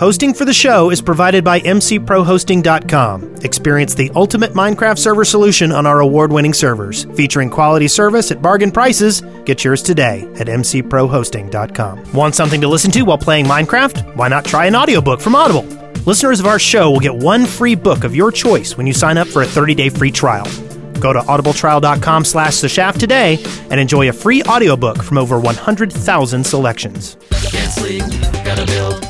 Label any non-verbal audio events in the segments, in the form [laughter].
Hosting for the show is provided by MCProHosting.com. Experience the ultimate Minecraft server solution on our award winning servers. Featuring quality service at bargain prices, get yours today at MCProHosting.com. Want something to listen to while playing Minecraft? Why not try an audiobook from Audible? Listeners of our show will get one free book of your choice when you sign up for a 30 day free trial. Go to audibletrial.com slash the shaft today and enjoy a free audiobook from over 100,000 selections. Can't sleep, gotta build.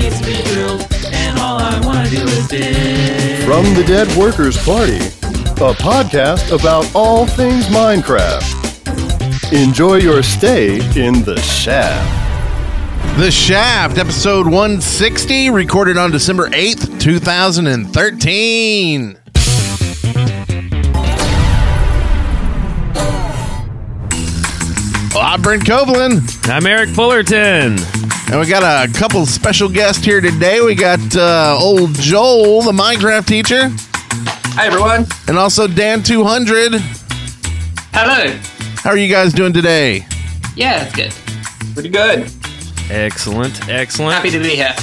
Needs to be drilled, and all I wanna do is dig. From the Dead Workers Party, a podcast about all things Minecraft. Enjoy your stay in the shaft. The Shaft, episode 160, recorded on December 8th, 2013. Well, I'm Brent Copeland, I'm Eric Fullerton. And we got a couple special guests here today. We got uh, old Joel, the Minecraft teacher, Hi, everyone. and also Dan200. Hello. How are you guys doing today? Yeah, it's good. Pretty good. Excellent, excellent. Happy to be here.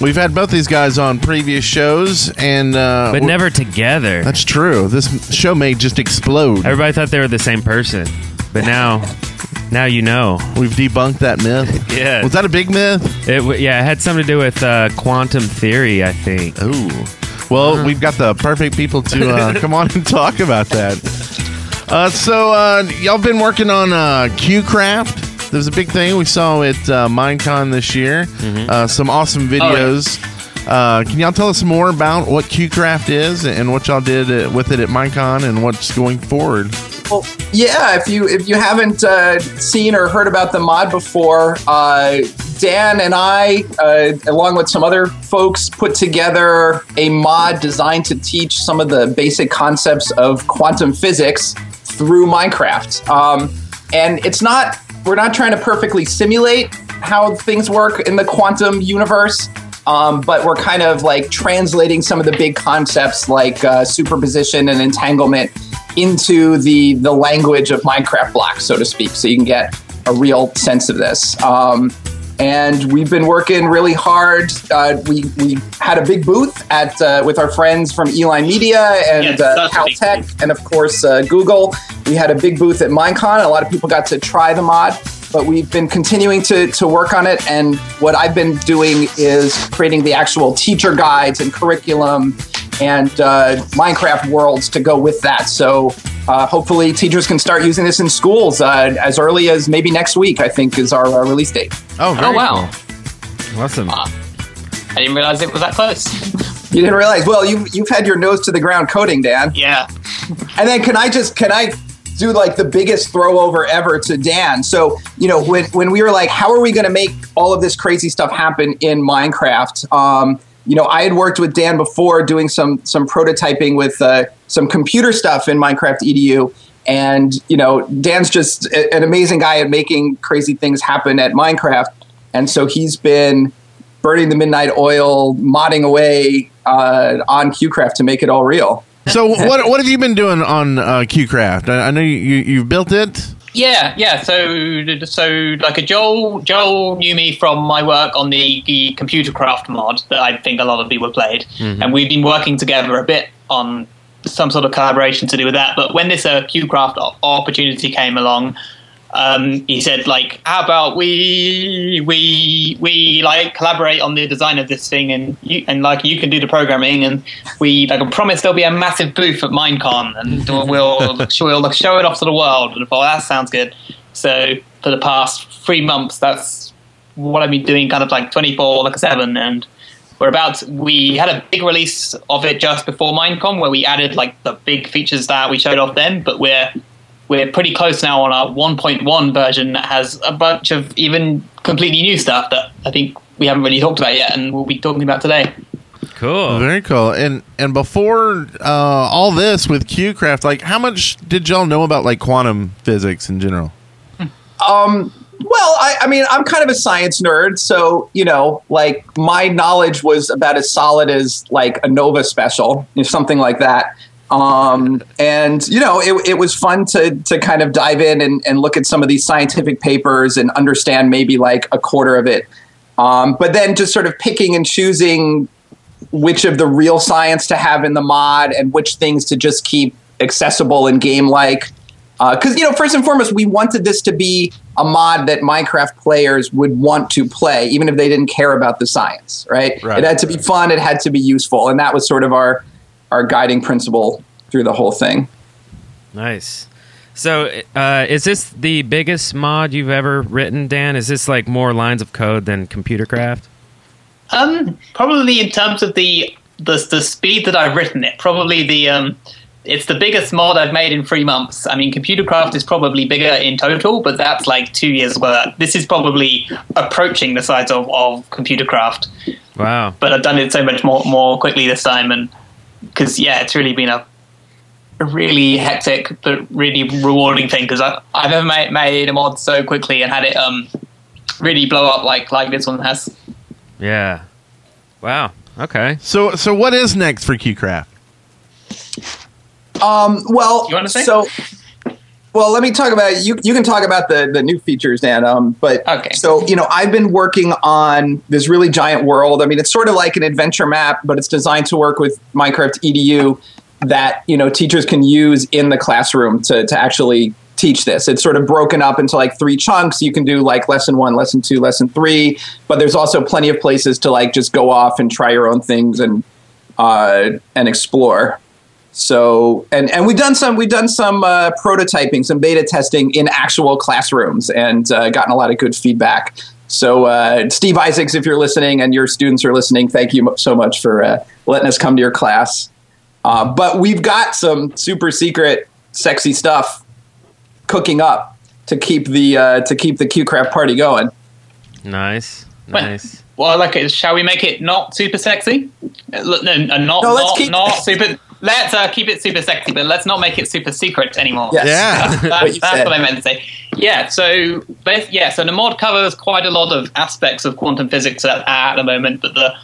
We've had both these guys on previous shows, and uh, but never together. That's true. This show may just explode. Everybody thought they were the same person, but now, now you know. We've debunked that myth. [laughs] Yeah. Was that a big myth? It w- yeah, it had something to do with uh, quantum theory, I think. Ooh. Well, we've got the perfect people to uh, [laughs] come on and talk about that. Uh, so, uh, y'all been working on uh, QCraft. There's a big thing we saw at uh, Minecon this year. Uh, some awesome videos. Uh, can y'all tell us more about what QCraft is and what y'all did uh, with it at Minecon and what's going forward? Well, yeah. If you if you haven't uh, seen or heard about the mod before, uh, Dan and I, uh, along with some other folks, put together a mod designed to teach some of the basic concepts of quantum physics through Minecraft. Um, and it's not we're not trying to perfectly simulate how things work in the quantum universe. Um, but we're kind of like translating some of the big concepts like uh, superposition and entanglement into the the language of Minecraft blocks, so to speak, so you can get a real sense of this. Um, and we've been working really hard. Uh, we we had a big booth at uh, with our friends from E-Line Media and Yes, uh, that's a big Caltech, and of course uh, Google. We had a big booth at Minecon. A lot of people got to try the mod, but we've been continuing to to work on it. And what I've been doing is creating the actual teacher guides and curriculum and uh, Minecraft worlds to go with that. So uh, hopefully teachers can start using this in schools uh, as early as maybe next week. I think is our uh, release date. Oh, Oh wow! Awesome. I didn't realize it was that close. You didn't realize? Well, you you've had your nose to the ground coding, Dan. yeah. And then can I just can I do like the biggest throw over ever to Dan? So you know when when we were like, how are we going to make all of this crazy stuff happen in Minecraft? Um, you know, I had worked with Dan before doing some some prototyping with uh, some computer stuff in Minecraft EDU. And you know, Dan's just a- an amazing guy at making crazy things happen at Minecraft. And so he's been burning the midnight oil, modding away uh, on QCraft to make it all real. So, [laughs] what what have you been doing on uh, QCraft? I, I know you, you you've built it. Yeah, yeah. So, so like a Joel, Joel knew me from my work on the, the computer craft mod that I think a lot of people played, and we've been working together a bit on some sort of collaboration to do with that. But when this uh, QCraft opportunity came along, um, he said like, "How about we we we like collaborate on the design of this thing, and you and like you can do the programming, and we like I promise there'll be a massive booth at Minecon, and we'll we'll show it off to the world." And I that sounds good. So for the past three months, that's what I've been doing, kind of like twenty four like a seven, and we're about we had a big release of it just before Minecon where we added like the big features that we showed off then, but we're we're pretty close now on our 1.1 version that has a bunch of even completely new stuff that I think we haven't really talked about yet and we'll be talking about today. Cool. Very cool. And and before uh, all this with QCraft, like how much did y'all know about like quantum physics in general? Um, Well, I, I mean, I'm kind of a science nerd, so you know, like my knowledge was about as solid as like a Nova special, you know, something like that. Um, and you know, it, it was fun to to kind of dive in and, and look at some of these scientific papers and understand maybe like a quarter of it. Um, but then just sort of picking and choosing which of the real science to have in the mod and which things to just keep accessible and game like. Because, you know, first and foremost, we wanted this to be a mod that Minecraft players would want to play, even if they didn't care about the science, right? Right. It had to be fun, it had to be useful. And that was sort of our, our guiding principle through the whole thing. Nice. So, uh, is this the biggest mod you've ever written, Dan? Is this like more lines of code than Computercraft? Um, probably in terms of the the the speed that I've written it, probably the um, it's the biggest mod I've made in three months. I mean, Computercraft is probably bigger in total, but that's like two years work. This is probably approaching the size of, of Computercraft, Wow. but I've done it so much more more quickly this time, and because yeah, it's really been a a really hectic but really rewarding thing because I've ever made, made a mod so quickly and had it um really blow up like like this one has. Yeah. Wow. Okay. So, so what is next for QCraft? Um, well, You wanna say? so. Well, let me talk about you. You can talk about the the new features, Dan. Um, but Okay. So you know, I've been working on this really giant world. I mean, it's sort of like an adventure map, but it's designed to work with Minecraft EDU that you know teachers can use in the classroom to to actually teach this. It's sort of broken up into like three chunks. You can do like lesson one, lesson two, lesson three, but there's also plenty of places to like just go off and try your own things and uh, and explore. So and and we've done some we've done some uh, prototyping, some beta testing in actual classrooms, and uh, gotten a lot of good feedback. So uh, Steve Isaacs, if you're listening and your students are listening, thank you so much for uh, letting us come to your class. Uh, but we've got some super secret, sexy stuff cooking up to keep the uh, to keep the QCraft party going. Nice. Well, Nice. Well, like, it- shall we make it not super sexy? Look, No, no, not No, let's not, keep- not super. Let's uh, keep it super sexy, but let's not make it super secret anymore. Yes. Yeah. That's, [laughs] What that's what I meant to say. Yeah, so yeah, so the mod covers quite a lot of aspects of quantum physics at, at the moment, but the,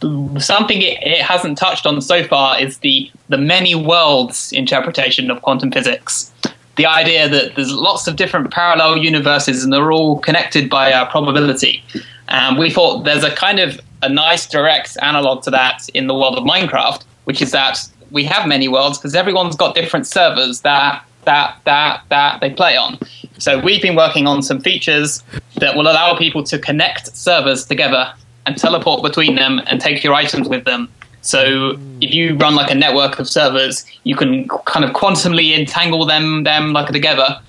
the something it, it hasn't touched on so far is the the many worlds interpretation of quantum physics. The idea that there's lots of different parallel universes and they're all connected by uh, probability. And we thought there's a kind of a nice direct analog to that in the world of Minecraft, which is that we have many worlds because everyone's got different servers that that that that they play on. So we've been working on some features that will allow people to connect servers together and teleport between them and take your items with them. So if you run like a network of servers, you can kind of quantumly entangle them them like together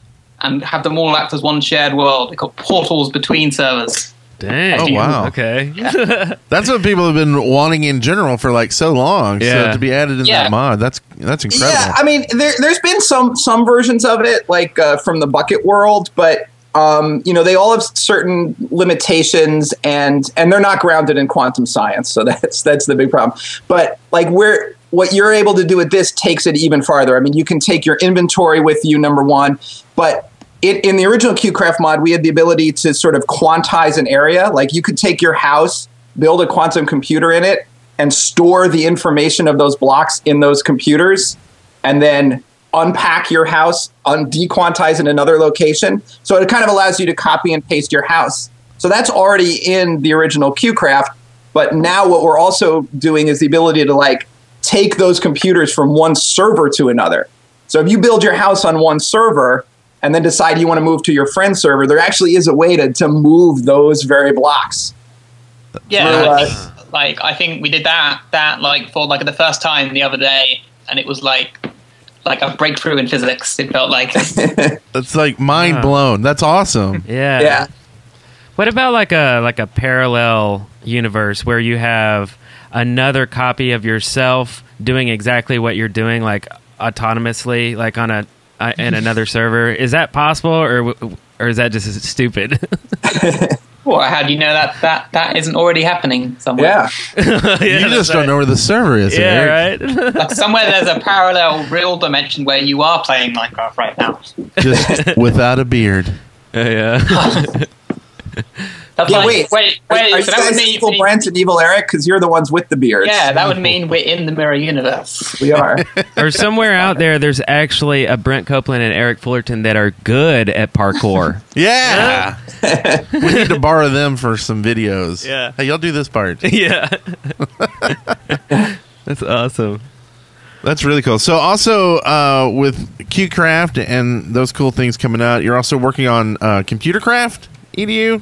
and have them all act as one shared world. They've got portals between servers. Dang. Oh, wow. Okay. [laughs] That's what people have been wanting in general for like so long. Yeah. So to be added in Yeah. that mod, that's that's incredible. Yeah, I mean, there, there's been some some versions of it, like uh, from the Bukkit world, but um, you know, they all have certain limitations, and and they're not grounded in quantum science. So [laughs] that's that's the big problem. But like, we're what you're able to do with this takes it even farther. I mean, you can take your inventory with you, number one, but it, in the original QCraft mod, we had the ability to sort of quantize an area. Like you could take your house, build a quantum computer in it, and store the information of those blocks in those computers, and then unpack your house, un- dequantize in another location. So it kind of allows you to copy and paste your house. So that's already in the original QCraft. But now what we're also doing is the ability to like take those computers from one server to another. So if you build your house on one server and then decide you want to move to your friend's server, there actually is a way to, to move those very blocks. Yeah, Through, uh, like I think we did that that like for like the first time the other day, and it was like like a breakthrough in physics. It felt like [laughs] That's like mind blown. That's awesome. Yeah. Yeah. What about like a like a parallel universe where you have another copy of yourself doing exactly what you're doing, like autonomously, like on a uh, in another server? Is that possible, or or is that just stupid? [laughs] well, how do you know that that that isn't already happening somewhere? Yeah. [laughs] you just don't know where the server is. Eric. yeah, right. [laughs] Like somewhere there's a parallel real dimension where you are playing Minecraft right now. Just without a beard. yeah. That's Yeah, like, wait, wait, wait. are so you that would guys mean, evil Brent and evil Eric? Because you're the ones with the beards. yeah, that would mean we're in the mirror universe. [laughs] we are. [laughs] or somewhere out there, there's actually a Brent Copeland and Eric Fullerton that are good at parkour. [laughs] Yeah. we need to borrow them for some videos. Yeah. Hey, y'all do this part. yeah. That's awesome. That's really cool. So, also uh, with QCraft and those cool things coming out, you're also working on uh, Computer Craft Edu.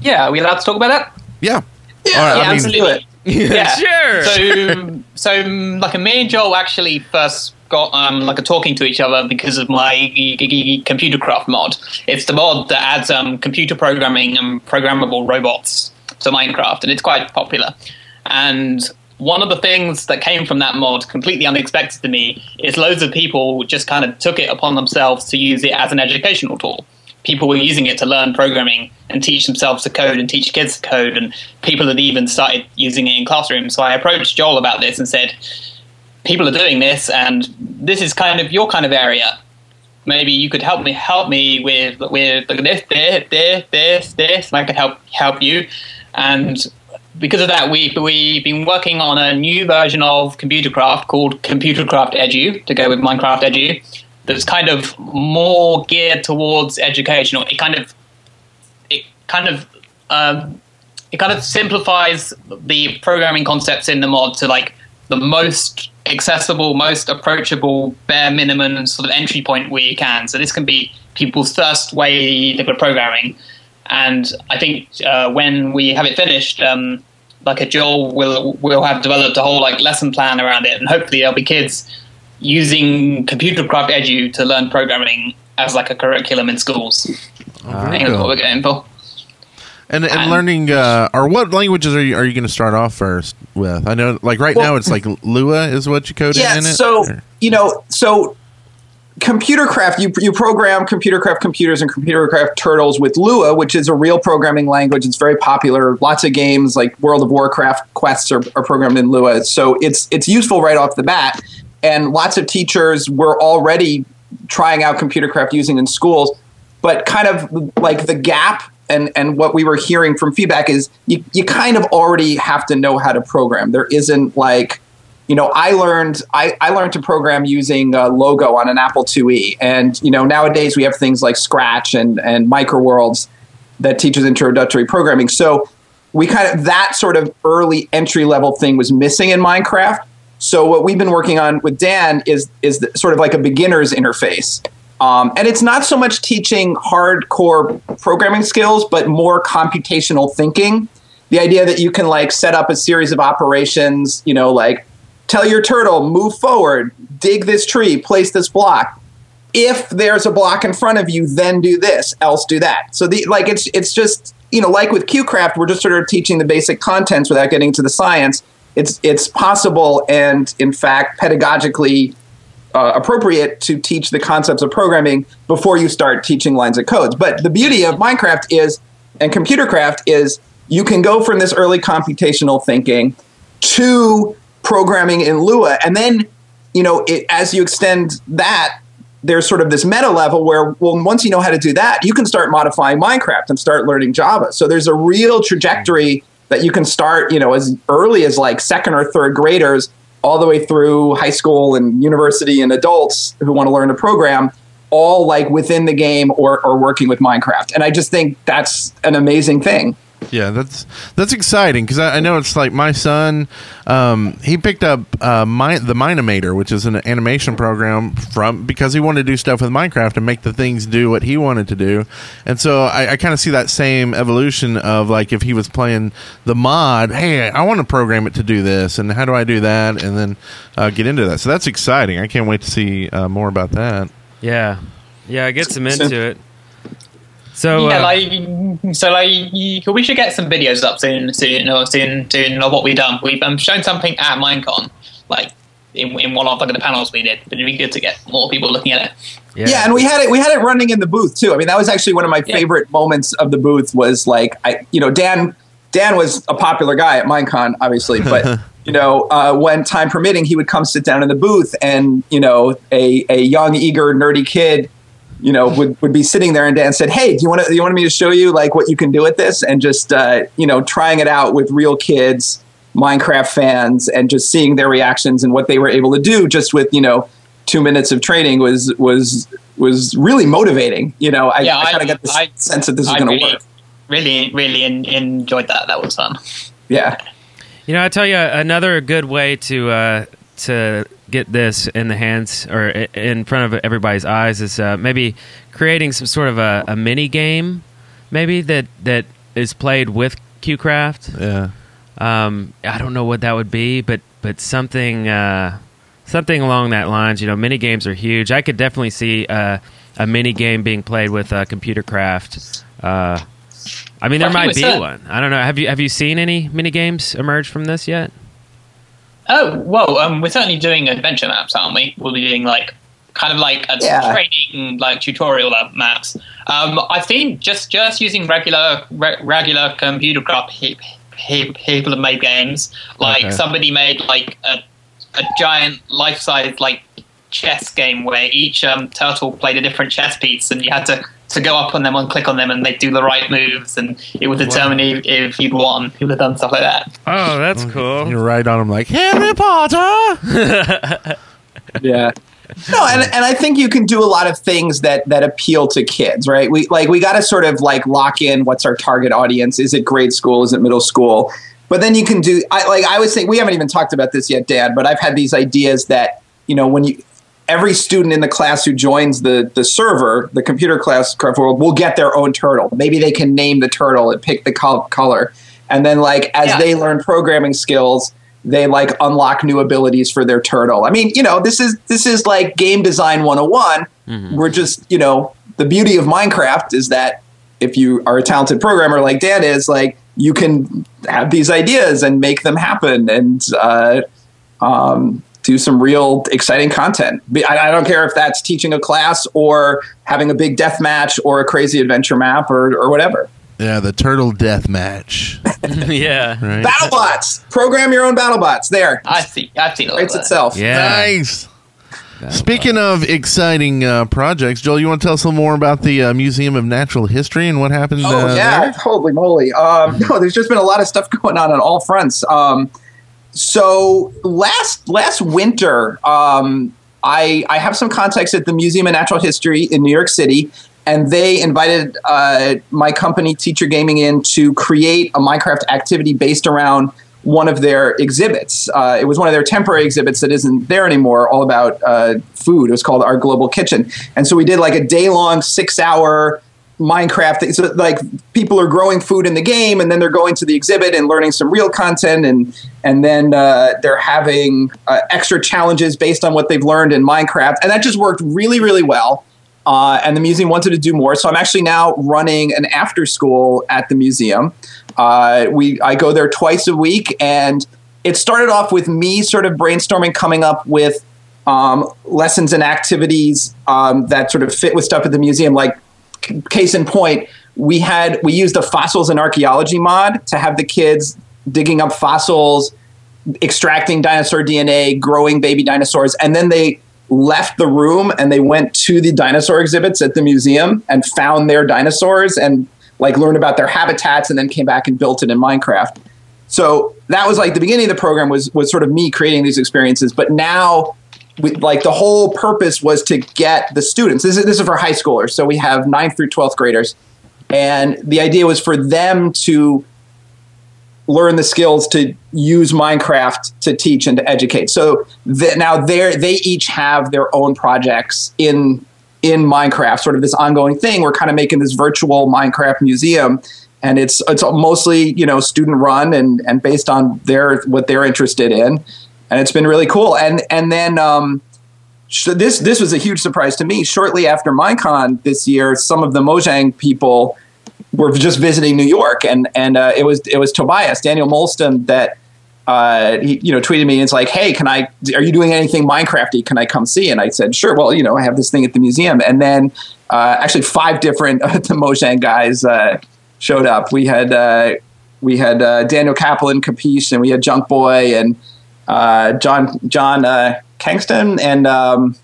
Yeah, are we allowed to talk about that? Yeah. Yeah, All right, yeah, I mean- absolutely. Yeah, Sure. So, so like, me and Joel actually first got um, like a talking to each other because of my computer craft mod. It's the mod that adds um, computer programming and programmable robots to Minecraft, and it's quite popular. And one of the things that came from that mod, completely unexpected to me, is loads of people just kind of took it upon themselves to use it as an educational tool. People were using it to learn programming and teach themselves to code and teach kids to code, and people had even started using it in classrooms. So I approached Joel about this and said, "People are doing this, and this is kind of your kind of area. Maybe you could help me help me with with this, this, this, this, this, I could help help you." And because of that, we we've been working on a new version of Computercraft called Computercraft Edu to go with Minecraft Edu. That's kind of more geared towards educational. It kind of it kind of um, it kind of simplifies the programming concepts in the mod to like the most accessible, most approachable, bare minimum sort of entry point where you can. So this can be people's first way put programming. And I think uh, when we have it finished, um, like a Joel will will have developed a whole like lesson plan around it, and hopefully there'll be kids using Computercraft Edu to learn programming as like a curriculum in schools. I think that's what we're going for. And, and And- learning, uh, or what languages are you, are you going to start off first with? I know, like right Well- now, it's like Lua is what you coded yeah in it. so Or- you know so computer craft you, you program computer craft computers and computer craft turtles with lua which is a real programming language it's very popular lots of games like world of warcraft quests are, are programmed in lua so it's it's useful right off the bat and lots of teachers were already trying out computer craft using in schools but kind of like the gap and and what we were hearing from feedback is you, you kind of already have to know how to program there isn't like you know, I learned I, I learned to program using uh, Logo on an Apple IIe, and you know nowadays we have things like Scratch and and Microworlds that teaches introductory programming. So we kind of that sort of early entry level thing was missing in Minecraft. So what we've been working on with Dan is is the, sort of like a beginner's interface, um, and it's not so much teaching hardcore programming skills, but more computational thinking. The idea that you can like set up a series of operations, you know, like tell your turtle move forward dig this tree place this block. If there's a block in front of you then do this else do that. So the like it's it's just you know like with qcraft we're just sort of teaching the basic contents without getting to the science it's it's possible and in fact pedagogically uh, appropriate to teach the concepts of programming before you start teaching lines of codes but the beauty of minecraft is and computercraft is you can go from this early computational thinking to programming in Lua, and then you know it, as you extend that, there's sort of this meta level where well, once you know how to do that, you can start modifying Minecraft and start learning Java. So there's a real trajectory that you can start, you know, as early as like second or third graders, all the way through high school and university and adults who want to learn to program. All like within the game or, or working with Minecraft. And I just think that's an amazing thing. Yeah, that's that's exciting because I, I know it's like my son. Um, he picked up uh, my, the Mine-imator, which is an animation program from because he wanted to do stuff with Minecraft and make the things do what he wanted to do. And so I, I kind of see that same evolution of like if he was playing the mod, hey, I want to program it to do this, and how do I do that, and then uh, get into that. So that's exciting. I can't wait to see uh, more about that. Yeah, yeah, it gets them into it. So yeah, uh, like so, like we should get some videos up soon, soon, or soon, soon of what we've done. We've um, shown something at Minecon, like in, in one of like, the panels we did. But it'd be good to get more people looking at it. Yeah. and we had it. We had it running in the booth too. I mean, that was actually one of my favorite moments of the booth. Was like, I, you know, Dan. Dan was a popular guy at Minecon, obviously, but [laughs] you know, uh, when time permitting, he would come sit down in the booth, and you know, a a young, eager, nerdy kid you know, would, would be sitting there and Dan said, "Hey, do you want to, you want me to show you like what you can do with this?" And just uh, you know, trying it out with real kids, Minecraft fans, and just seeing their reactions and what they were able to do just with you know two minutes of training was was was really motivating. You know, I, Yeah, I kind of got the I- sense that this was I going to really, work. really, really en- enjoyed that. That was fun. Yeah. You know, I tell you another good way to uh, to get this in the hands or in front of everybody's eyes is uh, maybe creating some sort of a, a mini game, maybe that that is played with QCraft. Yeah. Um, I don't know what that would be, but but something uh, something along that lines. You know, mini games are huge. I could definitely see uh, a mini game being played with uh, computer craft. Uh, I mean, there might be one. I don't know. Have you have you seen any mini games emerge from this yet? Oh well, um, we're certainly doing adventure maps, aren't we? We'll be doing like kind of like a Yeah. training, like tutorial uh, maps. Um, I think just just using regular re- regular computer craft he- he- people have made games. Like Okay. somebody made like a a giant life size like chess game where each um, turtle played a different chess piece, and you had to. To go up on them and click on them, and they do the right moves, and it would determine if, if you'd won. People have done stuff like that. Oh, that's mm-hmm. cool. You're right on them like Harry [laughs] Potter. Yeah. No, and, and I think you can do a lot of things that that appeal to kids, right? We like we got to sort of like lock in what's our target audience. Is it grade school? Is it middle school? But then you can do I like I was saying we haven't even talked about this yet, Dad. But I've had these ideas that you know when you every student in the class who joins the the server, the computer class craft world, will get their own turtle. Maybe they can name the turtle and pick the col- color, and then like as Yeah. they learn programming skills, they like unlock new abilities for their turtle. I mean, you know, this is this is like game design 101. We're just, you know, the beauty of Minecraft is that if you are a talented programmer like Dan is, like you can have these ideas and make them happen and uh, um, do some real exciting content. I, I don't care if that's teaching a class or having a big death match or a crazy adventure map or, or whatever. yeah, the turtle death match. [laughs] yeah. Right. BattleBots. Program your own BattleBots. There. I see. I've seen a lot of Writes itself. Yeah. Nice. Speaking of exciting uh, projects, Joel, you want to tell us a little more about the uh, Museum of Natural History and what happened? Oh uh, yeah, there? holy moly! Um, [laughs] no, there's just been a lot of stuff [laughs] going on on all fronts. Um, so last last winter, um, I I have some contacts at the Museum of Natural History in New York City, and they invited uh, my company, Teacher Gaming, in to create a Minecraft activity based around one of their exhibits. Uh, it was one of their temporary exhibits that isn't there anymore, all about uh, food. It was called Our Global Kitchen. And so we did like a day long, six hour Minecraft. So like people are growing food in the game, and then they're going to the exhibit and learning some real content, and and then uh, they're having uh, extra challenges based on what they've learned in Minecraft, and that just worked really, really well. Uh, and the museum wanted to do more, so I'm actually now running an after school at the museum. Uh, we I go there twice a week, and it started off with me sort of brainstorming, coming up with um, lessons and activities um, that sort of fit with stuff at the museum. Like case in point, we had we used a fossils and archaeology mod to have the kids digging up fossils, extracting dinosaur DNA, growing baby dinosaurs, and then they left the room and they went to the dinosaur exhibits at the museum and found their dinosaurs and like learned about their habitats and then came back and built it in Minecraft. So that was like the beginning of the program was was sort of me creating these experiences, but now we, like the whole purpose was to get the students. This is this is for high schoolers, so we have ninth through twelfth graders, and the idea was for them to learn the skills to use Minecraft to teach and to educate. So now they they each have their own projects in in Minecraft, sort of this ongoing thing. We're kind of making this virtual Minecraft museum, and it's it's mostly you know student run and and based on their what they're interested in, and it's been really cool. And and then. Um, so this this was a huge surprise to me. Shortly after Minecon this year, some of the Mojang people were just visiting New York, and and uh, it was it was Tobias Daniel Mollstam that uh, he you know tweeted me and it's like, hey, can I? Are you doing anything Minecrafty? Can I come see? And I said, sure. Well, you know, I have this thing at the museum, and then uh, actually five different [laughs] the Mojang guys uh, showed up. We had uh, we had uh, Daniel Kaplan, Capiche, and we had Junk Boy and uh, John John uh, Kingston and. Um,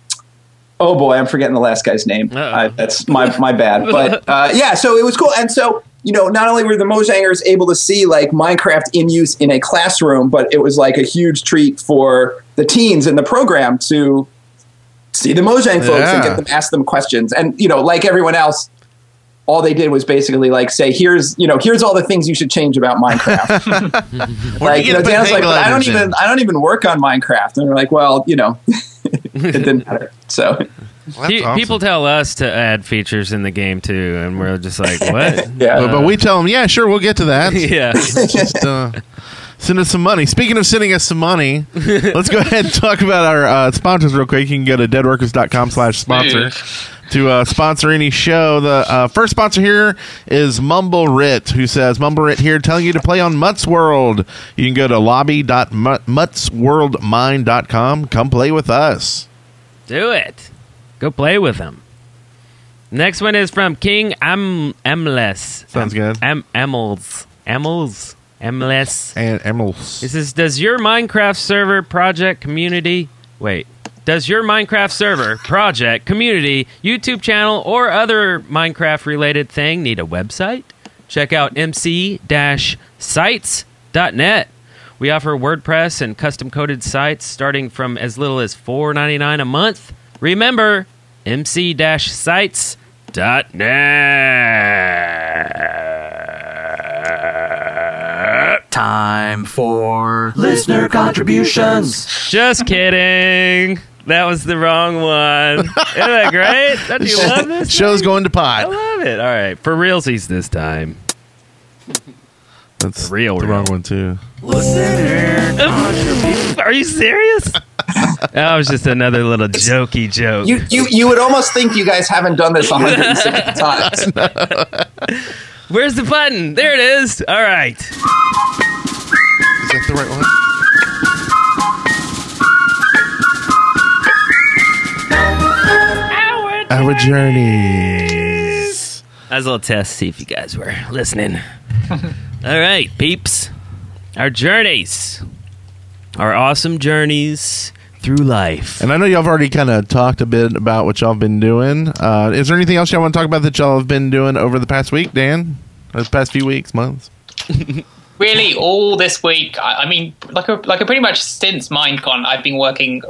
oh boy, I'm forgetting the last guy's name. Uh, that's my my bad. But [laughs] uh, yeah, so it was cool, and so you know, not only were the Mojangers able to see like Minecraft in use in a classroom, but it was like a huge treat for the teens in the program to see the Mojang folks Yeah. and get them ask them questions. And you know, like everyone else, all they did was basically like say, "Here's you know, here's all the things you should change about Minecraft." [laughs] [laughs] like you know, Dan's like, I don't even I don't even work on Minecraft, and we're like, well, you know, [laughs] it didn't matter. So Pe- People tell us to add features in the game too, and we're just like, what? yeah, But, but we tell them, yeah, sure, we'll get to that. yeah. Just uh, send us some money. Speaking of sending us some money, let's go ahead and talk about our uh, sponsors real quick. You can go to deadworkers.com slash sponsor to uh, sponsor any show. The uh, first sponsor here is Mumble Rit, who says, Mumble Rit here telling you to play on Mutt's World. You can go to lobby.muttsworldmind.com. Come play with us. Do it. Go play with them. Next one is from King Am Emless. Sounds good. Am Emils. Emils. Emless. And Emeralds. It says, Does your Minecraft server project community wait. Does your Minecraft server, project, community, YouTube channel, or other Minecraft related thing need a website? Check out mc-sites.net. We offer WordPress and custom coded sites starting from as little as $4.99 a month. Remember, mc-sites.net. Time for listener contributions. Just kidding. That was the wrong one. [laughs] Isn't that great? Don't you love this? Show's going to pot. I love it. All right, for realsies this time. That's Real, the real. wrong one, too. Listener Are you serious? [laughs] that was just another little jokey joke. you you you would almost think you guys haven't done this 160 [laughs] times. Where's the button? There it is. All right. Is that the right one? Our journeys. That was a little test, see if you guys were listening. [laughs] All right, peeps. Our journeys. Our awesome journeys through life. And I know y'all have already kind of talked a bit about what y'all have been doing. Uh, is there anything else y'all want to talk about that y'all have been doing over the past week, Dan? Or the past few weeks, months? [laughs] really all this week I, I mean like a, like a pretty much since minecon i've been working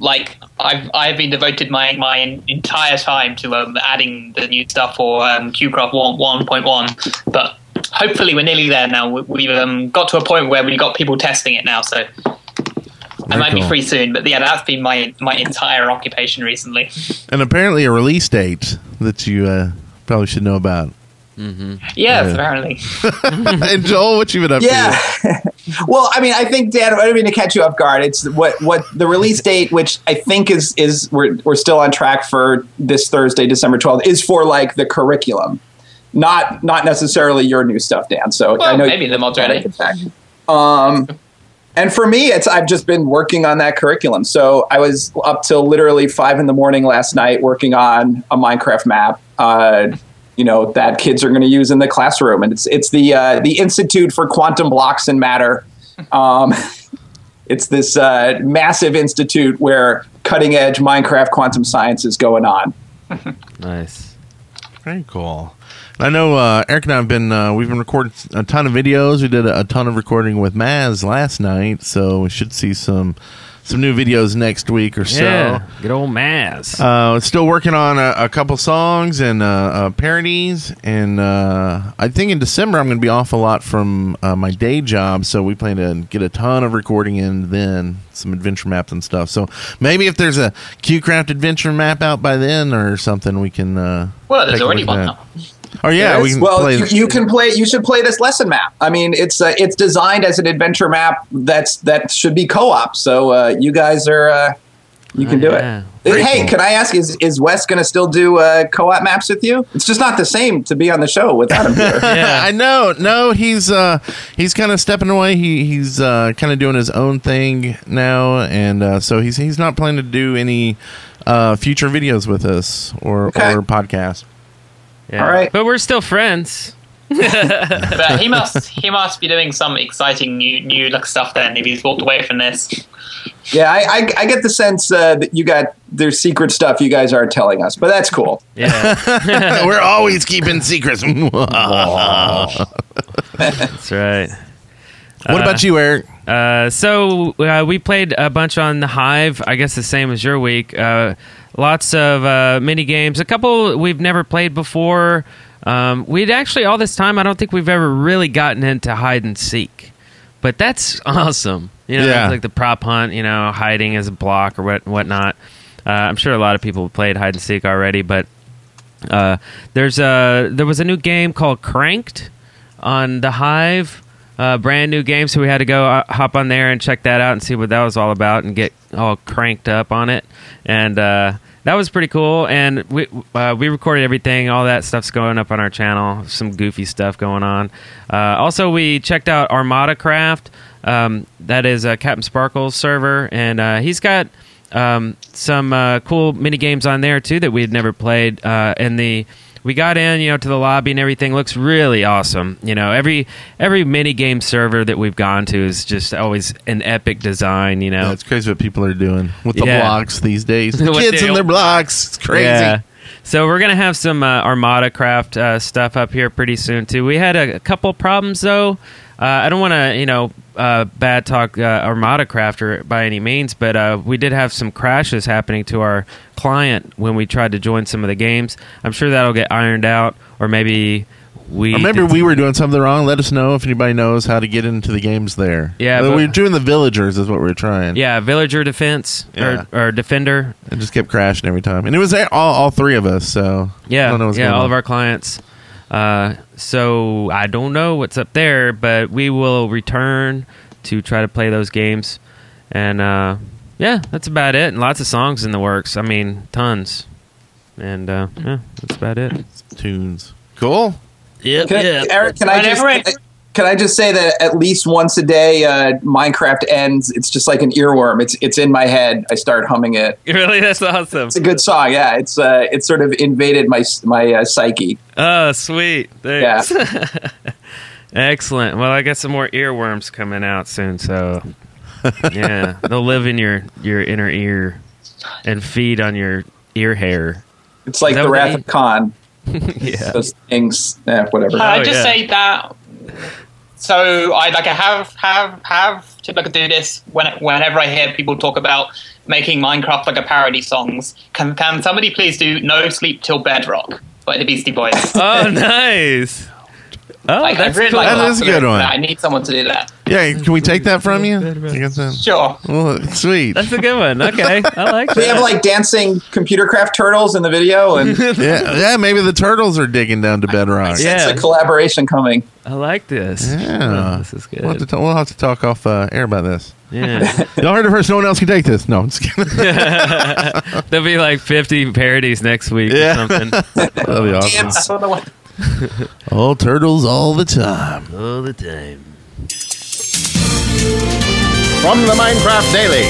like i've i've been devoted my my entire time to um, adding the new stuff for um, qcraft 1, 1.1 but hopefully we're nearly there now we, we've um, got to a point where we've got people testing it now so I might be free soon, but yeah, that's been my my entire occupation recently. And apparently a release date that you uh, probably should know about. Yes, Yeah. apparently. [laughs] and Joel, what you been up Yeah. to? [laughs] well, I mean, I think Dan. I don't mean to catch you off guard. It's what what the release date, which I think is is we're we're still on track for this Thursday, December twelfth, is for like the curriculum, not not necessarily your new stuff, Dan. So I Well, know maybe the mod's ready. Um, and for me, it's I've just been working on that curriculum. So I was up till literally five in the morning last night working on a Minecraft map. Uh, you know that kids are going to use in the classroom, and it's it's the uh, the Institute for Quantum Blocks and Matter. [laughs] Um, [laughs] it's this uh, massive institute where cutting edge Minecraft quantum science is going on. [laughs] Nice. Very cool. I know uh, Eric and I have been uh, we've been recording a ton of videos. We did a, a ton of recording with Maz last night, so we should see some some new videos next week or so. Yeah. Good old Maz. Uh, still working on a, a couple songs and uh, uh, parodies, and uh, I think in December I'm going to be off a lot from uh, my day job, so we plan to get a ton of recording in then, some adventure maps and stuff. So maybe if there's a QCraft adventure map out by then or something, we can. Uh, Well, there's already one that. now. Oh yeah, we can well, play. you, you can play. You should play this lesson map. I mean, it's uh, it's designed as an adventure map that's that should be co-op. So uh, you guys are uh, you can do yeah. it. hey, can I ask? Is is Wes going to still do uh, co-op maps with you? It's just not the same to be on the show without him here. [laughs] [laughs] I know. No, he's uh he's kind of stepping away. He he's uh kind of doing his own thing now, and uh, so he's he's not planning to do any uh future videos with us or Okay. or podcast. Yeah. all right. But we're still friends. But he must he must be doing some exciting new new like stuff then if he's walked away from this. Yeah, I, I, I get the sense uh, that you got there's secret stuff you guys aren't telling us, but that's cool. Yeah, [laughs] [laughs] We're always keeping secrets. [laughs] that's right. What about you, Eric? Uh, so uh, we played a bunch on the Hive. I guess the same as your week. Lots of uh, mini games. A couple we've never played before. Um, we'd actually all this time. I don't think we've ever really gotten into hide and seek, but that's [laughs] awesome. You know, Yeah. like the prop hunt. You know, hiding as a block or what whatnot. Uh, I'm sure a lot of people have played hide and seek already, but uh, there's a there was a new game called Cranked on the Hive, uh, brand new game. So we had to go uh, hop on there and check that out and see what that was all about and get all cranked up on it. And uh, that was pretty cool. And we uh, we recorded everything. All that stuff's going up on our channel. Some goofy stuff going on. Uh, also, we checked out Armada Craft. Um, that is uh, Captain Sparkle's server, and he's got um, some cool mini games on there too that we had never played. And the we got in, you know, to the lobby and everything looks really awesome. You know, every every mini game server that we've gone to is just always an epic design. You know, Yeah, it's crazy what people are doing with the Yeah. blocks these days. [laughs] The kids and their blocks. It's crazy. Yeah. So we're gonna have some uh, Armada Craft uh, stuff up here pretty soon too. We had a, a couple problems though. Uh, I don't want to, you know, uh, bad talk uh, Armada Crafter by any means, but uh, we did have some crashes happening to our client when we tried to join some of the games. I'm sure that'll get ironed out, or maybe we. Maybe we were doing something wrong. Let us know if anybody knows how to get into the games there. Yeah, but- we were doing the villagers is what we were trying. Yeah, villager defense Yeah. or, or defender. it just kept crashing every time, and it was all, all three of us. So Yeah, don't know what's yeah, all of our clients. Uh, so I don't know what's up there, but we will return to try to play those games, and uh, yeah, that's about it. And lots of songs in the works. I mean, tons. And uh, yeah, that's about it. tunes. Cool. Yep. Can I, Eric, can I just right. Can I just say that at least once a day, uh, Minecraft ends. It's just like an earworm. It's it's in my head. I start humming it. [laughs] Really, that's awesome. It's a good song. Yeah, it's uh, it's sort of invaded my my uh, psyche. Oh, sweet. Thanks. [laughs] Excellent. Well, I got some more earworms coming out soon, so yeah, [laughs] they'll live in your your inner ear and feed on your ear hair. It's like the Wrath of Khan. yeah. Those things, eh, whatever. Uh, I Oh, just yeah. say that. So I like I have have have to like do this when whenever I hear people talk about making Minecraft like a parody songs. Can can somebody please do "No Sleep Till Bedrock" by the Beastie Boys? Oh, [laughs] nice. Oh, Like, that's I really cool. like That that is a good one. I need someone to do that. Yeah, can we take that from you? You got that? Sure. Well, sweet. That's a good one. Okay, I like They have like dancing computer craft turtles in the video, and [laughs] yeah, yeah. Maybe the turtles are digging down to bedrock. Yeah. it's a collaboration coming. I like this. Yeah. Oh, this is good. We'll have to, ta- we'll have to talk off uh, air about this. Yeah, [laughs] Y'all heard it first. No one else can take this. No, I'm just kidding. [laughs] there'll be like 50 parodies next week Yeah. or something. That'll be awesome. Dance. I don't know what- All turtles all the time. All the time. From the Minecraft Daily,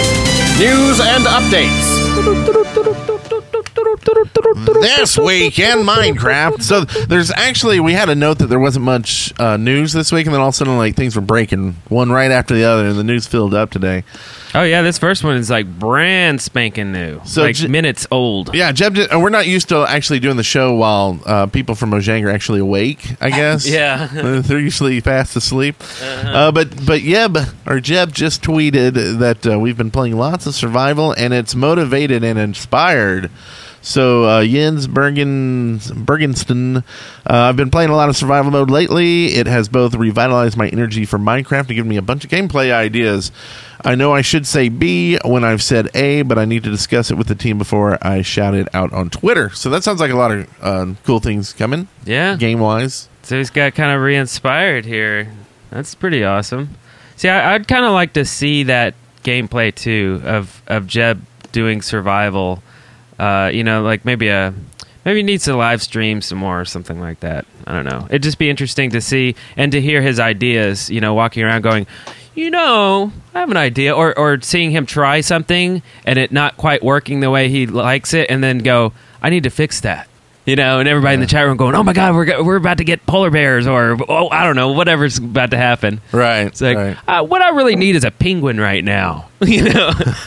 news and updates. This week in Minecraft. So there's actually we had a note that there wasn't much uh, news this week, and then all of a sudden like things were breaking one right after the other, and the news filled up today. Oh yeah, this first one is like brand spanking new. So like j- minutes old. Yeah, Jeb. Did, we're not used to actually doing the show while uh, people from Mojang are actually awake. I guess. [laughs] Yeah. [laughs] They're usually fast asleep. uh but but Jeb or Jeb just tweeted that uh, we've been playing lots of survival, and it's motivated and inspired. So uh, Jens Bergen Bergensten, uh, I've been playing a lot of survival mode lately. It has both revitalized my energy for Minecraft and given me a bunch of gameplay ideas. I know I should say B when I've said A, but I need to discuss it with the team before I shout it out on Twitter. So that sounds like a lot of uh, cool things coming, Yeah. game wise. So he's got kind of re-inspired here. That's pretty awesome. See, I, I'd kind of like to see that gameplay too of of Jeb doing survival. Uh, you know, like maybe a maybe he needs to live stream some more or something like that. I don't know. It'd just be interesting to see and to hear his ideas. You know, walking around going, you know, I have an idea, or or seeing him try something and it not quite working the way he likes it, and then go, I need to fix that. You know, and everybody in the chat room going, "Oh my god, we're we're about to get polar bears," or oh, I don't know, whatever's about to happen. Right. It's like, right. uh, what I really need is a penguin right now. [laughs] you know? [laughs]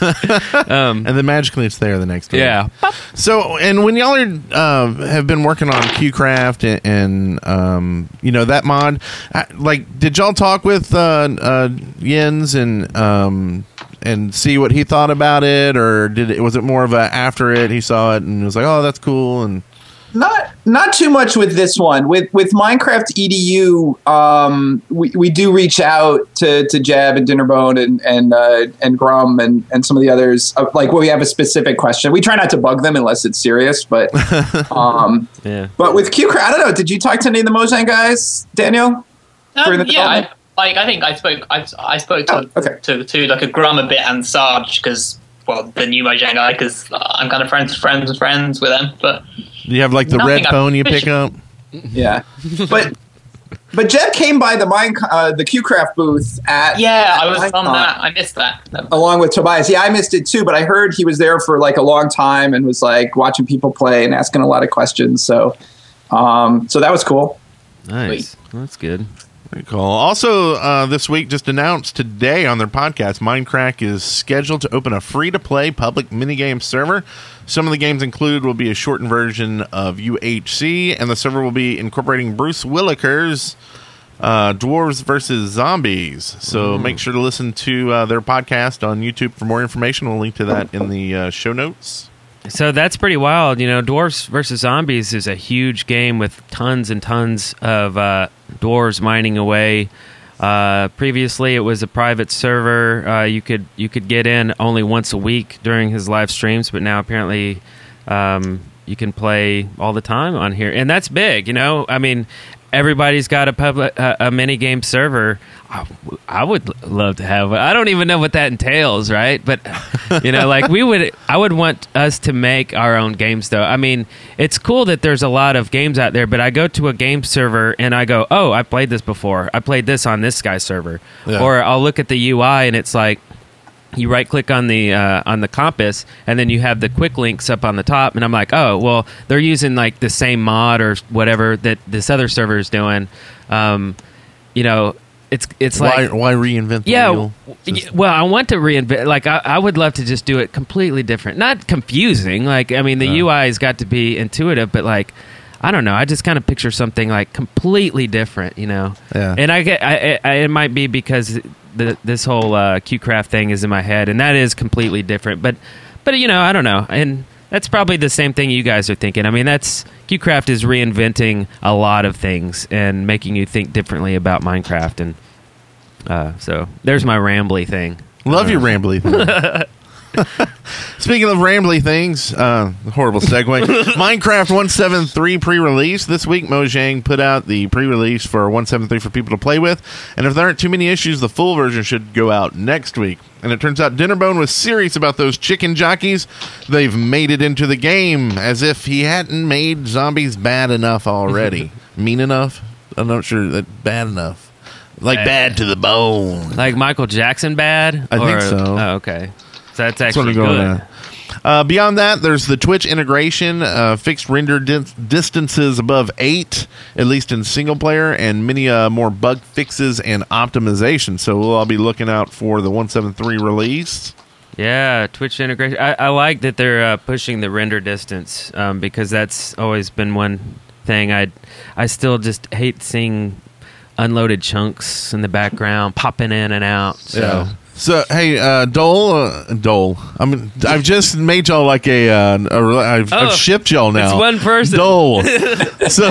and then magically it's there the next day. yeah. So, and when y'all are uh, have been working on QCraft and, and um, you know that mod, I- like, did y'all talk with uh, uh, Jens and um, and see what he thought about it, or did it was it more of a after it he saw it and was like, oh, that's cool, and Not not too much with this one. With with Minecraft EDU, um, we, we do reach out to, to Jeb and Dinnerbone and and uh, and Grum and, and some of the others. Uh, like when we have a specific question, we try not to bug them unless it's serious. But [laughs] um, Yeah. but with QCraft, I don't know. Did you talk to any of the Mojang guys, Daniel? During Um, the yeah, I, like I think I spoke. I, I spoke to, Oh, okay. to to like a Grum a bit and Searge because well, the new Mojang guy because I'm kind of friends, friends, with friends with them. But do you have like the Nothing red phone you pick up? [laughs] Yeah, but. But Jeb came by the mine, uh, the QCraft booth at yeah, I was on that. I missed that. along with Tobias. Yeah, I missed it too, but I heard he was there for like a long time and was like watching people play and asking a lot of questions. So, um, so that was cool. Nice. That's good. Cool. Also, uh, this week, just announced today on their podcast, Minecraft is scheduled to open a free to play public minigame server. Some of the games included will be a shortened version of UHC, and the server will be incorporating Bruce Willakers' uh, Dwarves versus Zombies. So make sure to listen to uh, their podcast on YouTube for more information. We'll link to that in the uh, show notes. So that's pretty wild. You know, Dwarves versus Zombies is a huge game with tons and tons of uh, dwarves mining away. Uh, previously, it was a private server. Uh, you could you could get in only once a week during his live streams, but now apparently um, you can play all the time on here, and that's big. You know, I mean, everybody's got a public uh, a mini game server. I, I would love to have. I don't even know what that entails, right? But you know, like we would, I would want us to make our own games, though. I mean, it's cool that there's a lot of games out there, but I go to a game server and I go, "Oh, I played this before. I played this on this guy's server," Yeah. or I'll look at the UI and it's like you right click on the uh, on the compass and then you have the quick links up on the top and i'm like oh well they're using like the same mod or whatever that this other server is doing. Um, you know it's it's why, like why reinvent the yeah wheel? w- well i want to reinvent like I, I would love to just do it completely different. Not confusing like i mean the ui has got to be intuitive but like I don't know. I just kind of picture something like completely different, you know. Yeah. And I get, I, I, it might be because the, this whole uh, QCraft thing is in my head, and that is completely different. But, but you know, I don't know, and that's probably the same thing you guys are thinking. I mean, that's QCraft is reinventing a lot of things and making you think differently about Minecraft, and uh, so there's my rambly thing. Love your rambly thing. [laughs] Speaking of rambly things, uh, horrible segue. [laughs] Minecraft 173 pre-release this week. Mojang put out the pre-release for 173 for people to play with, and if there aren't too many issues, the full version should go out next week. And it turns out Dinnerbone was serious about those chicken jockeys. They've made it into the game, as if he hadn't made zombies bad enough already. [laughs] mean enough? I'm not sure that bad enough. Like bad to the bone. Like Michael Jackson bad? I think so. Oh, okay. So that's actually good. Uh, beyond that, there's the Twitch integration, uh, fixed render dis- distances above eight, at least in single player, and many uh, more bug fixes and optimization. So we'll all be looking out for the 173 release. Yeah, Twitch integration. I, I like that they're uh, pushing the render distance um, because that's always been one thing. I I still just hate seeing unloaded chunks in the background popping in and out. So So hey, uh, Dole, uh, Dole. I mean, I've just made y'all like a. Uh, a I've, Oh, I've shipped y'all now. it's one person. Dole. [laughs] so,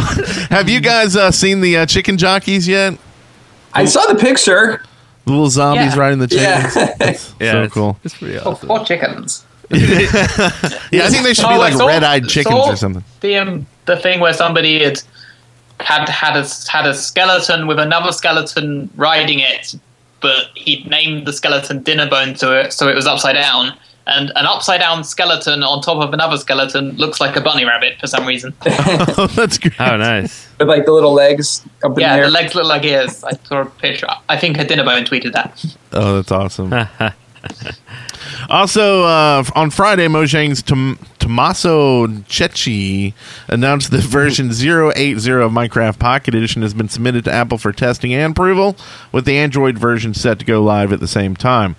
have you guys uh, seen the uh, chicken jockeys yet? I saw the picture. The little zombies Yeah. riding the chickens. [laughs] Yeah. That's yeah, so it's- cool. It's pretty Oh, awesome. poor chickens. [laughs] Yeah, I think they should be Oh, I like red-eyed chickens or something. The um, the thing where somebody had had had a had a skeleton with another skeleton riding it, but he'd named the skeleton Dinnerbone to it, so it was upside down. And an upside down skeleton on top of another skeleton looks like a bunny rabbit for some reason. [laughs] Oh, that's great. Oh, nice. With like the little legs up in yeah, there. the legs look like ears. I saw a picture. I think a Dinnerbone tweeted that. Oh, that's awesome. [laughs] also, uh, on Friday, Mojang's tom- Tommaso Checchi announced that [laughs] version 080 of Minecraft Pocket Edition has been submitted to Apple for testing and approval, with the Android version set to go live at the same time.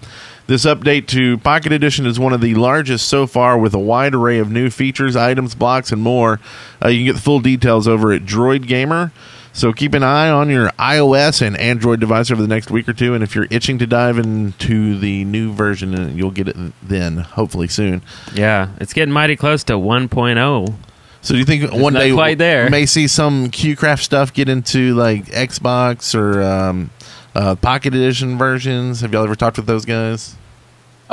This update to Pocket Edition is one of the largest so far, with a wide array of new features, items, blocks, and more. Uh, you can get the full details over at Droid Gamer. So keep an eye on your iOS and Android device over the next week or two, and if you're itching to dive into the new version, uh, you'll get it then, hopefully soon. Yeah, it's getting mighty close to 1.0. So do you think one day quite there. we may see some QCraft stuff get into like Xbox or um, uh, Pocket Edition versions? Have y'all ever talked with those guys?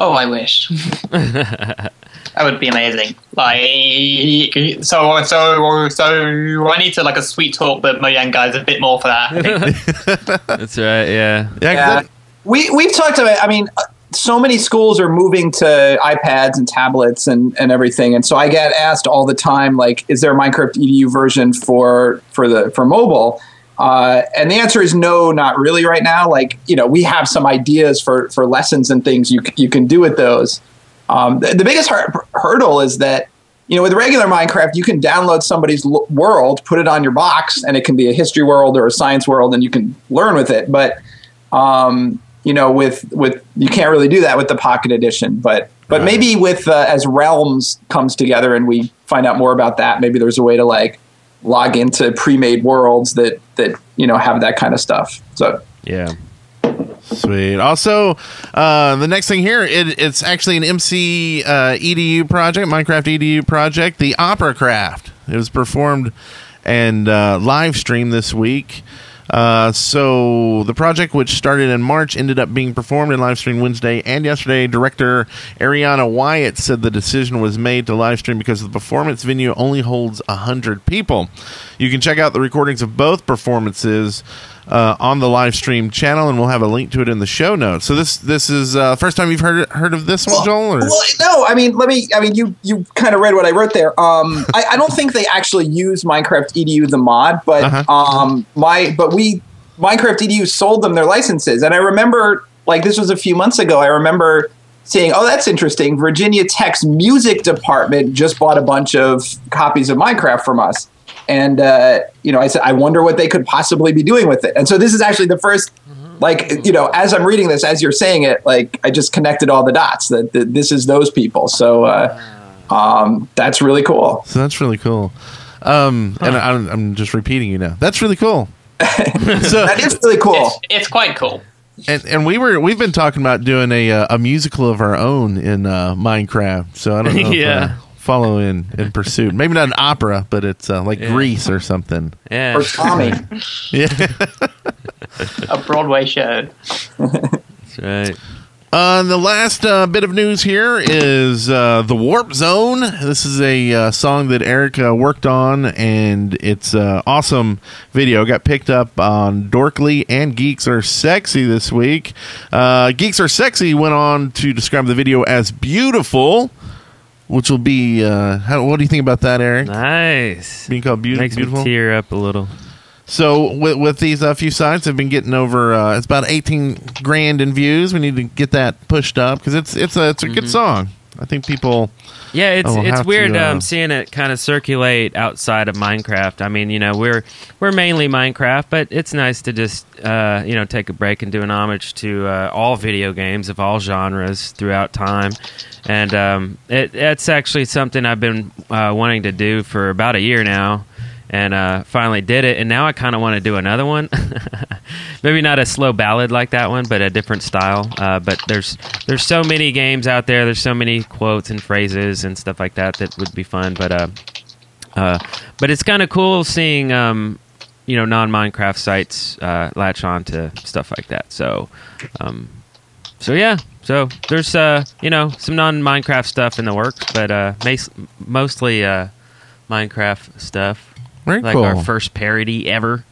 Oh, I wish. [laughs] that would be amazing. Like, so, so, so, I need to like a sweet talk the Mojang guys a bit more for that. [laughs] That's right. Yeah. Yeah, 'cause Yeah. We we've talked about. I mean, uh, so many schools are moving to iPads and tablets and, and everything, and so I get asked all the time, like, is there a Minecraft EDU version for for the for mobile? Uh, and the answer is no, not really right now. Like, you know, we have some ideas for for lessons and things you you can do with those. Um, the, the biggest hur- hurdle is that you know with regular Minecraft you can download somebody's l- world, put it on your box, and it can be a history world or a science world, and you can learn with it. But um, you know, with with you can't really do that with the Pocket Edition. But but maybe with uh, as Realms comes together and we find out more about that, maybe there's a way to like log into pre-made worlds that that you know have that kind of stuff. So Yeah. Sweet. Also, uh, the next thing here, it, it's actually an MC uh, EDU project, Minecraft EDU project, the Opera Craft. It was performed and uh, live streamed this week. Uh, so the project, which started in March, ended up being performed and live streamed Wednesday and yesterday. Director Ariana Wyatt said the decision was made to live stream because the performance venue only holds hundred people. You can check out the recordings of both performances uh, on the live stream channel, and we'll have a link to it in the show notes. So this this is uh, first time you've heard heard of this one, Joel? Or? Well, no, I mean, let me. I mean, you you kind of read what I wrote there. Um, [laughs] I, I don't think they actually use Minecraft EDU the mod, but Uh-huh. um, my but we Minecraft EDU sold them their licenses, and I remember like this was a few months ago. I remember seeing, oh, that's interesting. Virginia Tech's music department just bought a bunch of copies of Minecraft from us. And uh, you know, I said, I wonder what they could possibly be doing with it. And so this is actually the first like you know as i'm reading this as you're saying it like i just connected all the dots that, that this is those people so uh, um, that's really cool So that's really cool. Um, And I'm, I'm just repeating you now. That's really cool. [laughs] so, that is really cool It's, it's quite cool. and, and we were we've been talking about doing a uh, a musical of our own in uh, Minecraft. So I don't know. [laughs] Yeah. If, follow in in pursuit. Maybe not an opera, but it's uh, like Grease or something. Yeah. or tommy [laughs] Yeah. A Broadway show. That's right. Uh, the last uh, bit of news here is uh, the Warp Zone. This is a uh, song that Eric uh, worked on, and it's uh, awesome video. Got picked up on Dorkly and Geeks Are Sexy this week. Uh, Geeks Are Sexy went on to describe the video as beautiful, which will be. Uh, how, what do you think about that, Eric? Nice. Being called beau- Makes beautiful. me tear up a little. So with, with these uh, few sites, have been getting over. Uh, it's about eighteen grand in views. We need to get that pushed up because it's it's a it's a good song. I think people. Yeah, it's Oh, it's weird to, uh, um, seeing it kind of circulate outside of Minecraft. I mean, you know, we're we're mainly Minecraft, but it's nice to just uh, you know take a break and do an homage to uh, all video games of all genres throughout time. And um, it, it's actually something I've been uh, wanting to do for about a year now, and uh, finally did it. And now I kind of want to do another one. [laughs] Maybe not a slow ballad like that one, but a different style. Uh, but there's there's so many games out there. There's so many quotes and phrases and stuff like that that would be fun. But uh, uh, but it's kind of cool seeing um, you know non Minecraft sites uh, latch on to stuff like that. So um, so yeah. So there's uh, you know some non Minecraft stuff in the works, but uh, mas- mostly uh, Minecraft stuff. Very like cool. our first parody ever.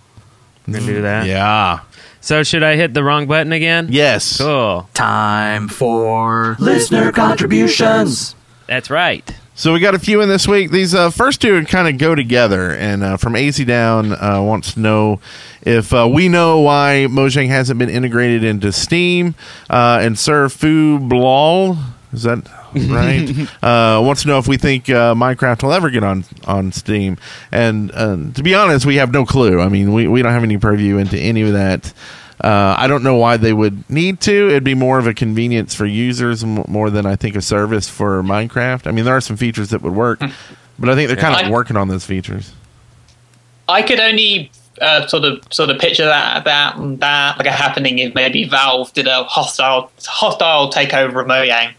We're gonna do that. Yeah. So should I hit the wrong button again? Yes. Cool. Time for listener contributions. That's right. So we got a few in this week. These uh, first two kind of go together. And uh, from AZ Down uh, wants to know if uh, we know why Mojang hasn't been integrated into Steam uh, and Sir Fu Blal. Is that [laughs] right? uh, wants to know if we think uh, Minecraft will ever get on on Steam. And uh, to be honest, we have no clue. I mean, we we don't have any purview into any of that. Uh, I don't know why they would need to. It'd be more of a convenience for users m- more than I think a service for Minecraft. I mean, there are some features that would work, but I think they're kind of I- working on those features. I could only uh, sort of sort of picture that that that like a happening if maybe Valve did a hostile hostile takeover of Mojang,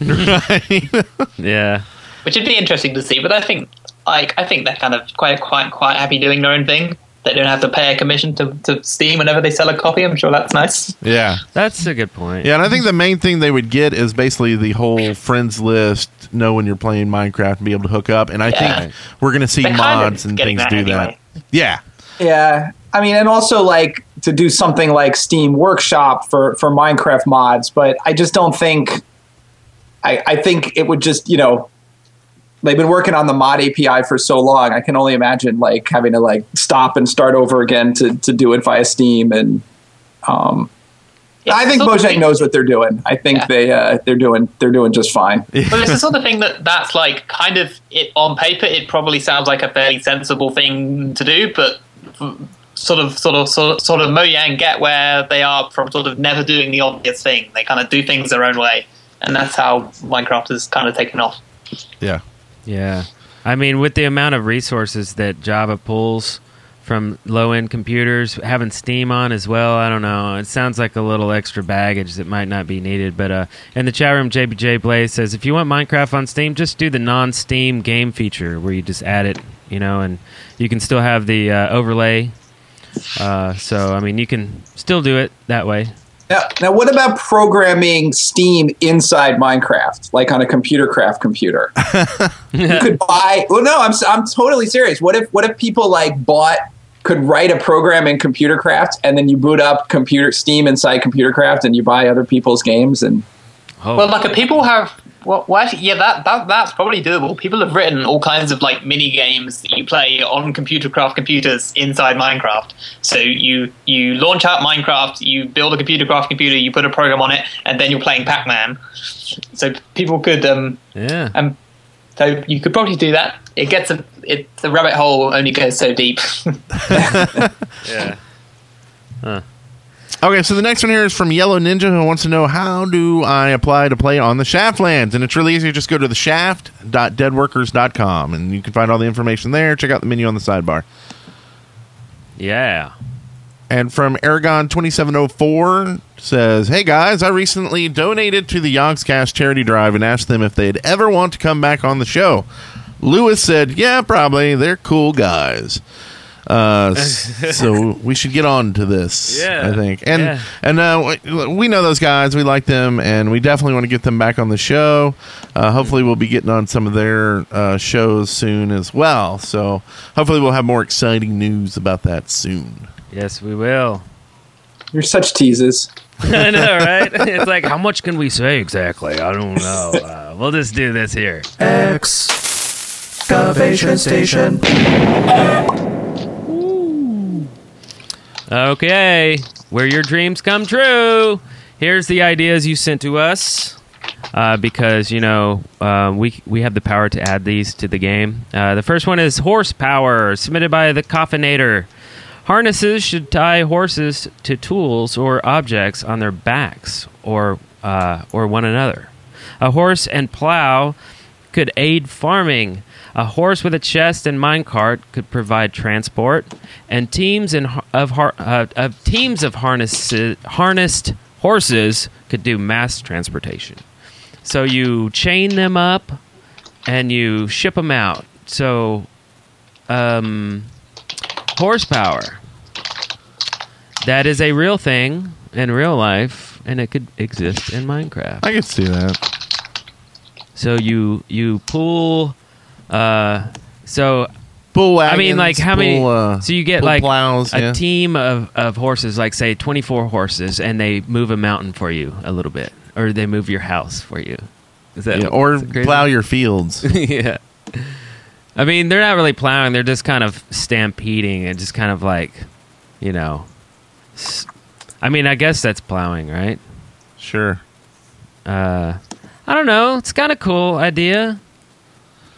[laughs] Yeah. which would be interesting to see. But I think like I think they're kind of quite quite quite happy doing their own thing. They don't have to pay a commission to, to Steam whenever they sell a copy. I'm sure that's nice. Yeah. That's a good point. Yeah, and I think the main thing they would get is basically the whole friends list, know when you're playing Minecraft and be able to hook up. And I Yeah. think we're going to see They're kind of mods and things that do anyway. that. Yeah. Yeah. I mean, and also like to do something like Steam Workshop for, for Minecraft mods, but I just don't think, I, I think it would just, you know, they've been working on the mod API for so long. I can only imagine like having to like stop and start over again to, to do it via Steam. And, um, It's I think the Mojang thing- knows what they're doing. I think Yeah. they, uh, they're doing, they're doing just fine. [laughs] But it's the sort of thing that that's like kind of it on paper. It probably sounds like a fairly sensible thing to do, but sort of, sort of, sort of, sort of Mojang get where they are from sort of never doing the obvious thing. They kind of do things their own way, and that's how Minecraft has kind of taken off. Yeah. Yeah. I mean, with the amount of resources that Java pulls from low end computers, having Steam on as well, I don't know. It sounds like a little extra baggage that might not be needed. But uh, in the chat room, JBJ Blaze says if you want Minecraft on Steam, just do the non Steam game feature where you just add it, you know, and you can still have the uh, overlay. Uh, so, I mean, you can still do it that way. Now, now, what about programming Steam inside Minecraft, like on a computer craft computer? [laughs] you could [laughs] buy. Well, no, I'm I'm totally serious. What if what if people like bought could write a program in computer craft and then you boot up computer Steam inside computer craft and you buy other people's games and Oh, Well, like if people have. Well, well actually, yeah, that, that that's probably doable. People have written all kinds of like mini games that you play on computer craft computers inside Minecraft. So you you launch out Minecraft, you build a computer craft computer, you put a program on it, and then you're playing Pac Man. So people could um yeah. um so you could probably do that. It gets a it the rabbit hole only goes so deep. [laughs] [laughs] yeah. Okay, so the next one here is from Yellow Ninja who wants to know how do I apply to play on the Shaftlands? And it's really easy. Just go to the shaft.deadworkers.com and you can find all the information there. Check out the menu on the sidebar. Yeah. And from Aragon 2704 says, Hey guys, I recently donated to the Yogscast charity drive and asked them if they'd ever want to come back on the show. Lewis said, Yeah, probably. They're cool guys. Uh, [laughs] so we should get on to this, Yeah. I think. And Yeah. and uh, we know those guys. We like them, and we definitely want to get them back on the show. Uh, hopefully, we'll be getting on some of their uh, shows soon as well. So hopefully, we'll have more exciting news about that soon. Yes, we will. you're such teases. [laughs] I know, right? [laughs] It's like, how much can we say exactly? I don't know. Uh, we'll just do this here. Excavation station. Okay, where your dreams come true. Here's the ideas you sent to us. Uh, because you know uh, we we have the power to add these to the game. Uh, the first one is horsepower, submitted by the Coffinator. Harnesses should tie horses to tools or objects on their backs or uh, or one another. A horse and plow could aid farming. A horse with a chest and minecart could provide transport, and teams in, of, har- uh, of teams of harnesses, harnessed horses could do mass transportation. So you chain them up and you ship them out. So, um, horsepower. That is a real thing in real life, and it could exist in Minecraft. I can see that. So you you pull. Uh, so Bull wagons, I mean, like how many? bull, uh, so you get like plows, a yeah. team of, of horses, like say twenty four horses, and they move a mountain for you a little bit, or they move your house for you. Is that Yeah, or plow your fields. [laughs] yeah. I mean, they're not really plowing; they're just kind of stampeding and just kind of like, you know. I mean, I guess that's plowing, right? sure. Uh, I don't know. It's kind of cool idea.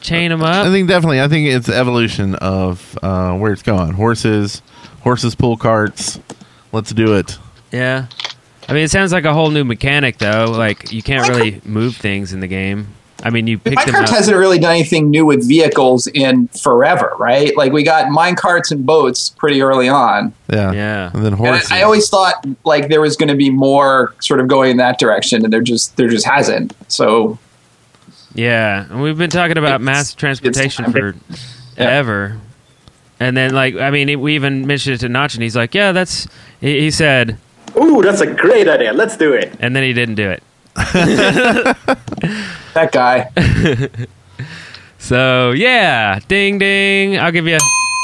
Chain them up. I think definitely. I think it's evolution of uh, where it's going. Horses, horses pull carts. Let's do it. Yeah. I mean, it sounds like a whole new mechanic, though. Like you can't really move things in the game. I mean, you pick them Minecraft up. hasn't really done anything new with vehicles in forever, right? Like we got mine carts and boats pretty early on. Yeah, Yeah. And then And horses. I always thought like there was going to be more sort of going in that direction, and there just there just hasn't. So Yeah, and we've been talking about It's- mass transportation for ever. And then, like, I mean, we even mentioned it to Notch, and he's like, "Yeah, that's." He, he said, Ooh, that's a great idea. Let's do it. and then he didn't do it. [laughs] [laughs] that guy, [laughs] So yeah, ding ding. I'll give you.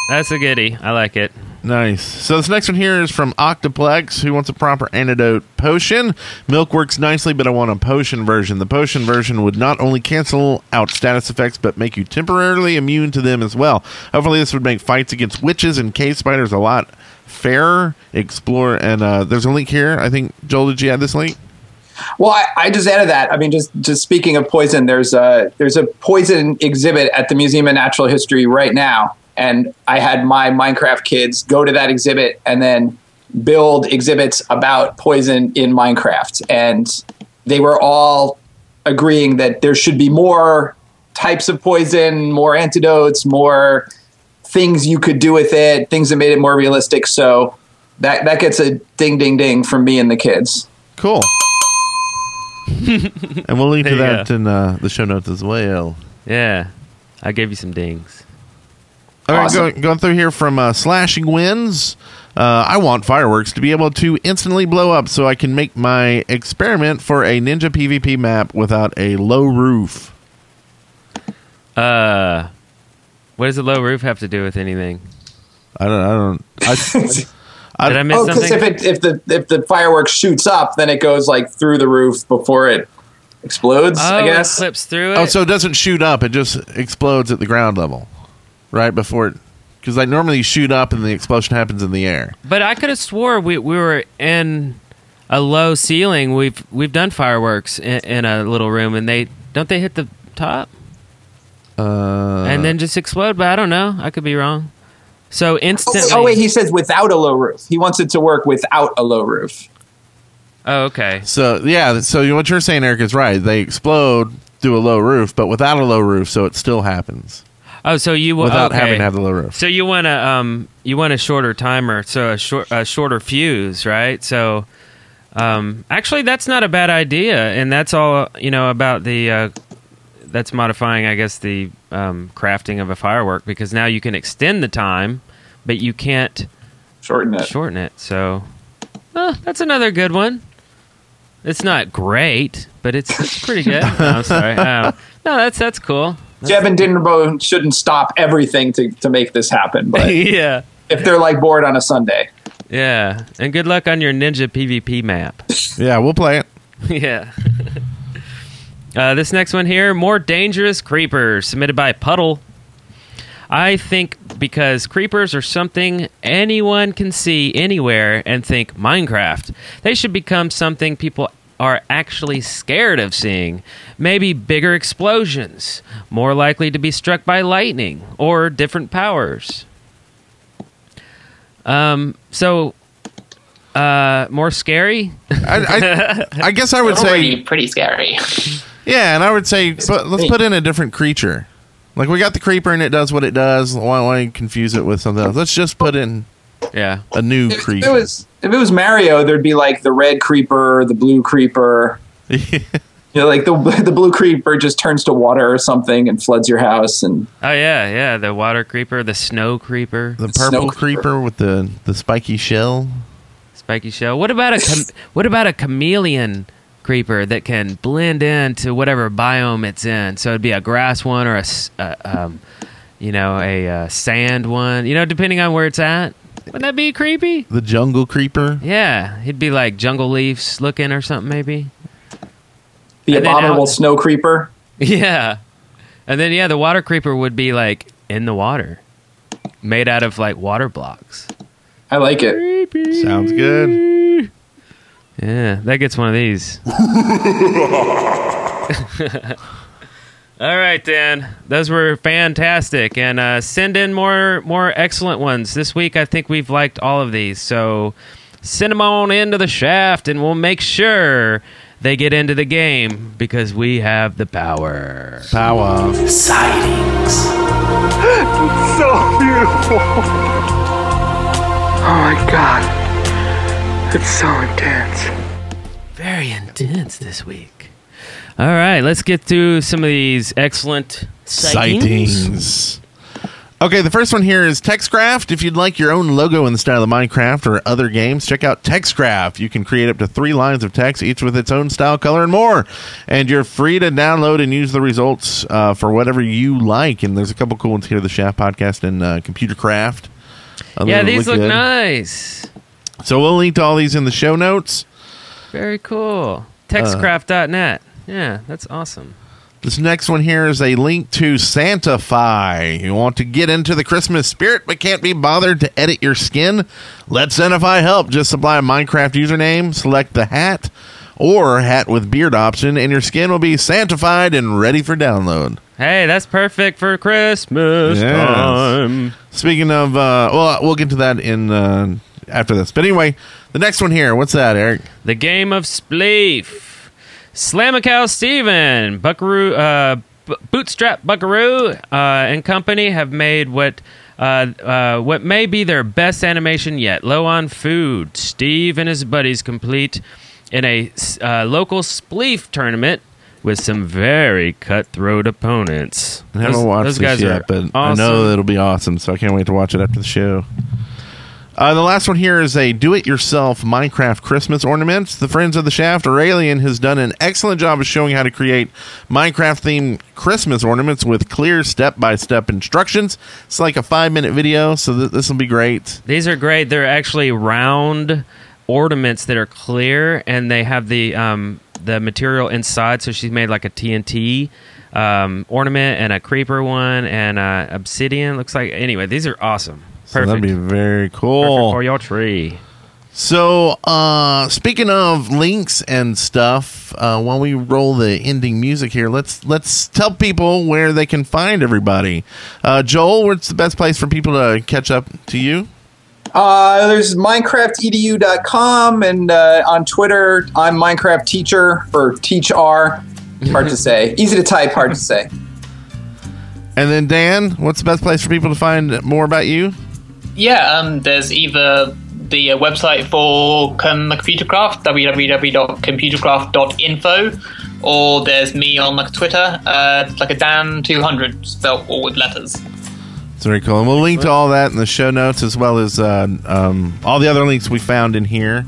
That's a goodie. I like it. Nice. So this next one here is from Octoplex, who wants a proper antidote potion. Milk works nicely, but I want a potion version. The potion version would not only cancel out status effects, but make you temporarily immune to them as well. Hopefully, this would make fights against witches and cave spiders a lot fairer. Explore, and uh, there's a link here. I think Joel, did you add this link? Well, I, I just added that. I mean, just just speaking of poison, there's a there's a poison exhibit at the Museum of Natural History right now, and I had my Minecraft kids go to that exhibit and then build exhibits about poison in Minecraft, and they were all agreeing that there should be more types of poison, more antidotes, more things you could do with it, things that made it more realistic. So that that gets a ding ding ding from me and the kids. Cool. [laughs] and we'll link to that go. in uh, the show notes as well. Yeah, I gave you some dings. All right, Awesome. going, going through here from uh, Slashing Winds. Uh, I want fireworks to be able to instantly blow up so I can make my experiment for a Ninja PvP map without a low roof. Uh, what does a low roof have to do with anything? I don't. I don't. I, [laughs] I, Did I miss Oh, because something? if it if the if the fireworks shoots up, then it goes like through the roof before it explodes. oh, I guess. it clips through it. oh, so it doesn't shoot up; it just explodes at the ground level, right before it. Because like normally you shoot up and the explosion happens in the air. But I could have swore we we were in a low ceiling. We've we've done fireworks in, in a little room, and they don't they hit the top Uh, and then just explode. But I don't know. I could be wrong. So Oh, instantly. oh wait, he says without a low roof. He wants it to work without a low roof. oh, okay. So yeah, so what you're saying, Eric, is right. They explode through a low roof, but without a low roof, so it still happens Oh, so you wa- without okay. having to have the low roof. So you want a um you want a shorter timer, so a short a shorter fuse, right? So um actually that's not a bad idea, and that's all you know about the uh, that's modifying, I guess, the um, crafting of a firework because now you can extend the time, but you can't Shorten it. shorten it. So uh, that's another good one. It's not great, but it's, it's pretty good. [laughs] No, I'm sorry. Um, no, that's that's cool. Jeb and Dinnerbone shouldn't stop everything to, to make this happen. But [laughs] yeah. if they're like bored on a Sunday, Yeah, and good luck on your Ninja PvP map. [laughs] Yeah, we'll play it. [laughs] yeah. Uh, this next one here, more dangerous creepers, submitted by Puddle. I think because creepers are something anyone can see anywhere and think Minecraft, they should become something people are actually scared of seeing. Maybe bigger explosions, more likely to be struck by lightning, or different powers. Um, so, uh, more scary? I, I, I guess I would Already say pretty scary. yeah, and I would say but let's put in a different creature. Like we got the creeper and it does what it does. Why, why confuse it with something else? Let's just put in Yeah. a new if, if it was if it was Mario, there'd be like the red creeper, the blue creeper. [laughs] You know, like the [laughs] the blue creeper just turns to water or something and floods your house. And Oh yeah, yeah. The water creeper, the snow creeper, the Snow purple creeper. creeper with the the spiky shell. spiky shell. What about a cham- [laughs] what about a chameleon creeper that can blend into whatever biome it's in? So it'd be a grass one or a, uh, um, you know, a uh, sand one. You know, depending on where it's at. Wouldn't that be creepy? The jungle creeper. Yeah, he'd be like jungle leaves looking or something, maybe. the And abominable out- snow creeper. [laughs] Yeah, and then yeah, the water creeper would be like in the water, made out of like water blocks. I like it. Sounds good. Yeah, that gets one of these. [laughs] [laughs] All right, Dan. Those were fantastic, and uh, send in more more excellent ones this week. I think we've liked all of these, so send them on into the shaft, and we'll make sure they get into the game because we have the power. Power. Sightings. So beautiful. Oh my god. It's so intense. Very intense this week. All right, let's get through some of these excellent sightings. Sightings. Okay, the first one here is TextCraft. If you'd like your own logo in the style of Minecraft or other games, check out TextCraft. You can create up to three lines of text, each with its own style, color, and more. And you're free to download and use the results uh, for whatever you like. And there's a couple cool ones here: the Shaft Podcast and uh, Computer Craft. Uh, Yeah, these look good. nice. So we'll link to all these in the show notes. Very cool. Textcraft.net. Yeah, that's awesome. This next one here is a link to Santify. You want to get into the Christmas spirit but can't be bothered to edit your skin? Let Santify help. Just supply a Minecraft username, select the hat or hat with beard option, and your skin will be sanctified and ready for download. Hey, that's perfect for Christmas Yes. time. Speaking of, uh, well, we'll get to that in uh, after this. But anyway, the next one here. What's that, Eric? The game of Spleef. Slamacow Steven, Buckaroo, uh, B- Bootstrap Buckaroo, uh, and company have made what uh, uh, what may be their best animation yet. Low on food, Steve and his buddies complete in a uh, local Spleef tournament with some very cutthroat opponents. I haven't Those- watched those this guys yet, are but I know it'll be awesome, so I can't wait to watch it after the show. Uh, the last one here is a do-it-yourself Minecraft Christmas ornament. The Friends of the Shaft Aureylian has done an excellent job of showing how to create Minecraft-themed Christmas ornaments with clear step-by-step instructions. It's like a five-minute video, so th- this will be great. These are great. They're actually round ornaments that are clear, and they have the um, the material inside. So she's made like a TNT um, ornament and a creeper one and obsidian. Looks like anyway. These are awesome. So that'd be very Perfect cool. for your tree. So, uh, speaking of links and stuff, uh, while we roll the ending music here, let's let's tell people where they can find everybody. Uh, Joel, where's the best place for people to catch up to you? Uh, there's minecraftedu.com and uh, on Twitter, I'm Minecraft Teacher or Teach R. Hard to say. Easy to type, hard to say. And then Dan, what's the best place for people to find more about you? Yeah, um, there's either the uh, website for com- Computercraft, www.computercraft.info, or there's me on like Twitter, uh, like a Dan200, spelled all with letters. It's very cool. And we'll link to all that in the show notes as well as uh, um, all the other links we found in here.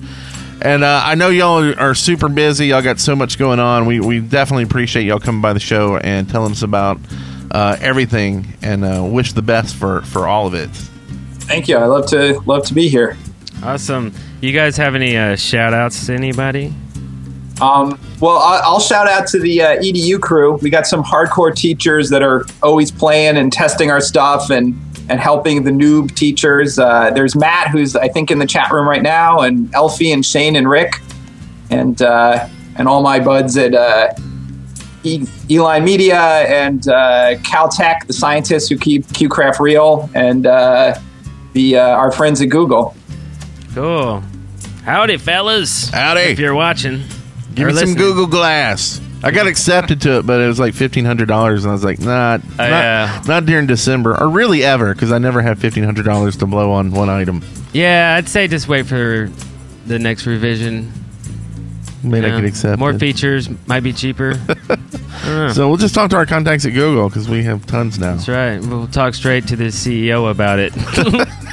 And uh, I know y'all are- are super busy. Y'all got so much going on. We, we definitely appreciate y'all coming by the show and telling us about uh, everything and uh, wish the best for, for all of it. Thank you. I love to love to be here. Awesome. You guys have any uh, shout outs to anybody? Um, well, I'll shout out to the uh, EDU crew. We got some hardcore teachers that are always playing and testing our stuff and and helping the noob teachers. Uh, there's Matt, who's I think in the chat room right now, and Elfie and Shane and Rick, and uh, and all my buds at uh, e- E-Line Media and uh, Caltech, the scientists who keep QCraft real, and uh, the uh, our friends at Google. Cool. Howdy, fellas. Howdy. If you're watching, Give or me some. Google Glass. I got accepted to it, but it was like fifteen hundred dollars, and I was like, nah, not, yeah. not during December, or really ever, because I never have fifteen hundred dollars to blow on one item. Yeah, I'd say just wait for the next revision. May you not know. get accepted. More features might be cheaper. [laughs] So we'll just talk to our contacts at Google because we have tons now, That's right. We'll talk straight to the CEO about it. [laughs] [laughs]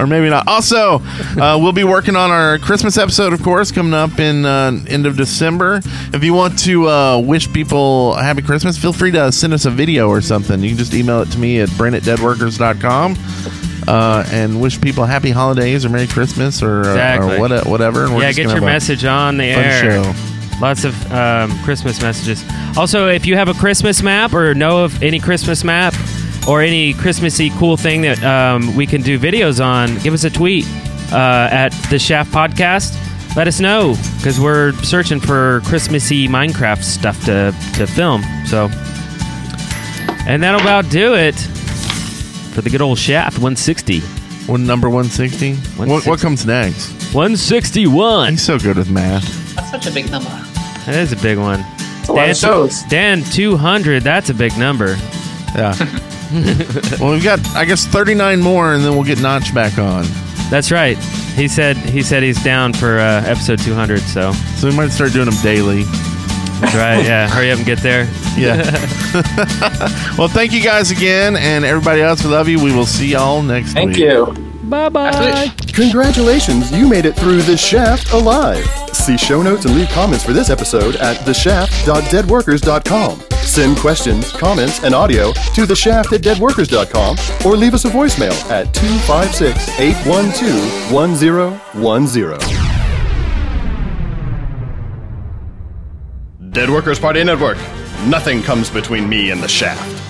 or maybe not. Also, uh, we'll be working on our Christmas episode, of course, coming up in uh, end of December. If you want to uh, wish people a happy Christmas, feel free to send us a video or something. You can just email it to me at deadworkers.com. Uh, and wish people happy holidays or Merry Christmas or, Exactly. or what, whatever. And we're yeah, get your message on the air. show. Lots of um, Christmas messages. Also, if you have a Christmas map or know of any Christmas map or any Christmassy cool thing that um, we can do videos on, give us a tweet uh, at the Shaft Podcast let us know because we're searching for Christmassy Minecraft stuff to to film. So, and that'll about do it for the good old Shaft 160. What number 160? What, 160. what comes next? 161. He's so good with math. That's such a big number. That is a big one. It's a lot of shows. Dan, 200. That's a big number. Yeah. [laughs] [laughs] well, we've got, I guess, 39 more, and then we'll get Notch back on. That's right. He said he said he's down for uh, episode 200. So So we might start doing them daily. that's right. Yeah, hurry up and get there. Yeah. [laughs] well, thank you guys again, and everybody else. We love you. We will see y'all next Thank week. Thank you. Bye bye. Congratulations, you made it through The Shaft alive. See show notes and leave comments for this episode at theshaft.deadworkers.com. Send questions, comments, and audio to the shaft at deadworkers.com or leave us a voicemail at 256 812 1010. Dead Workers Party Network. Nothing comes between me and the shaft.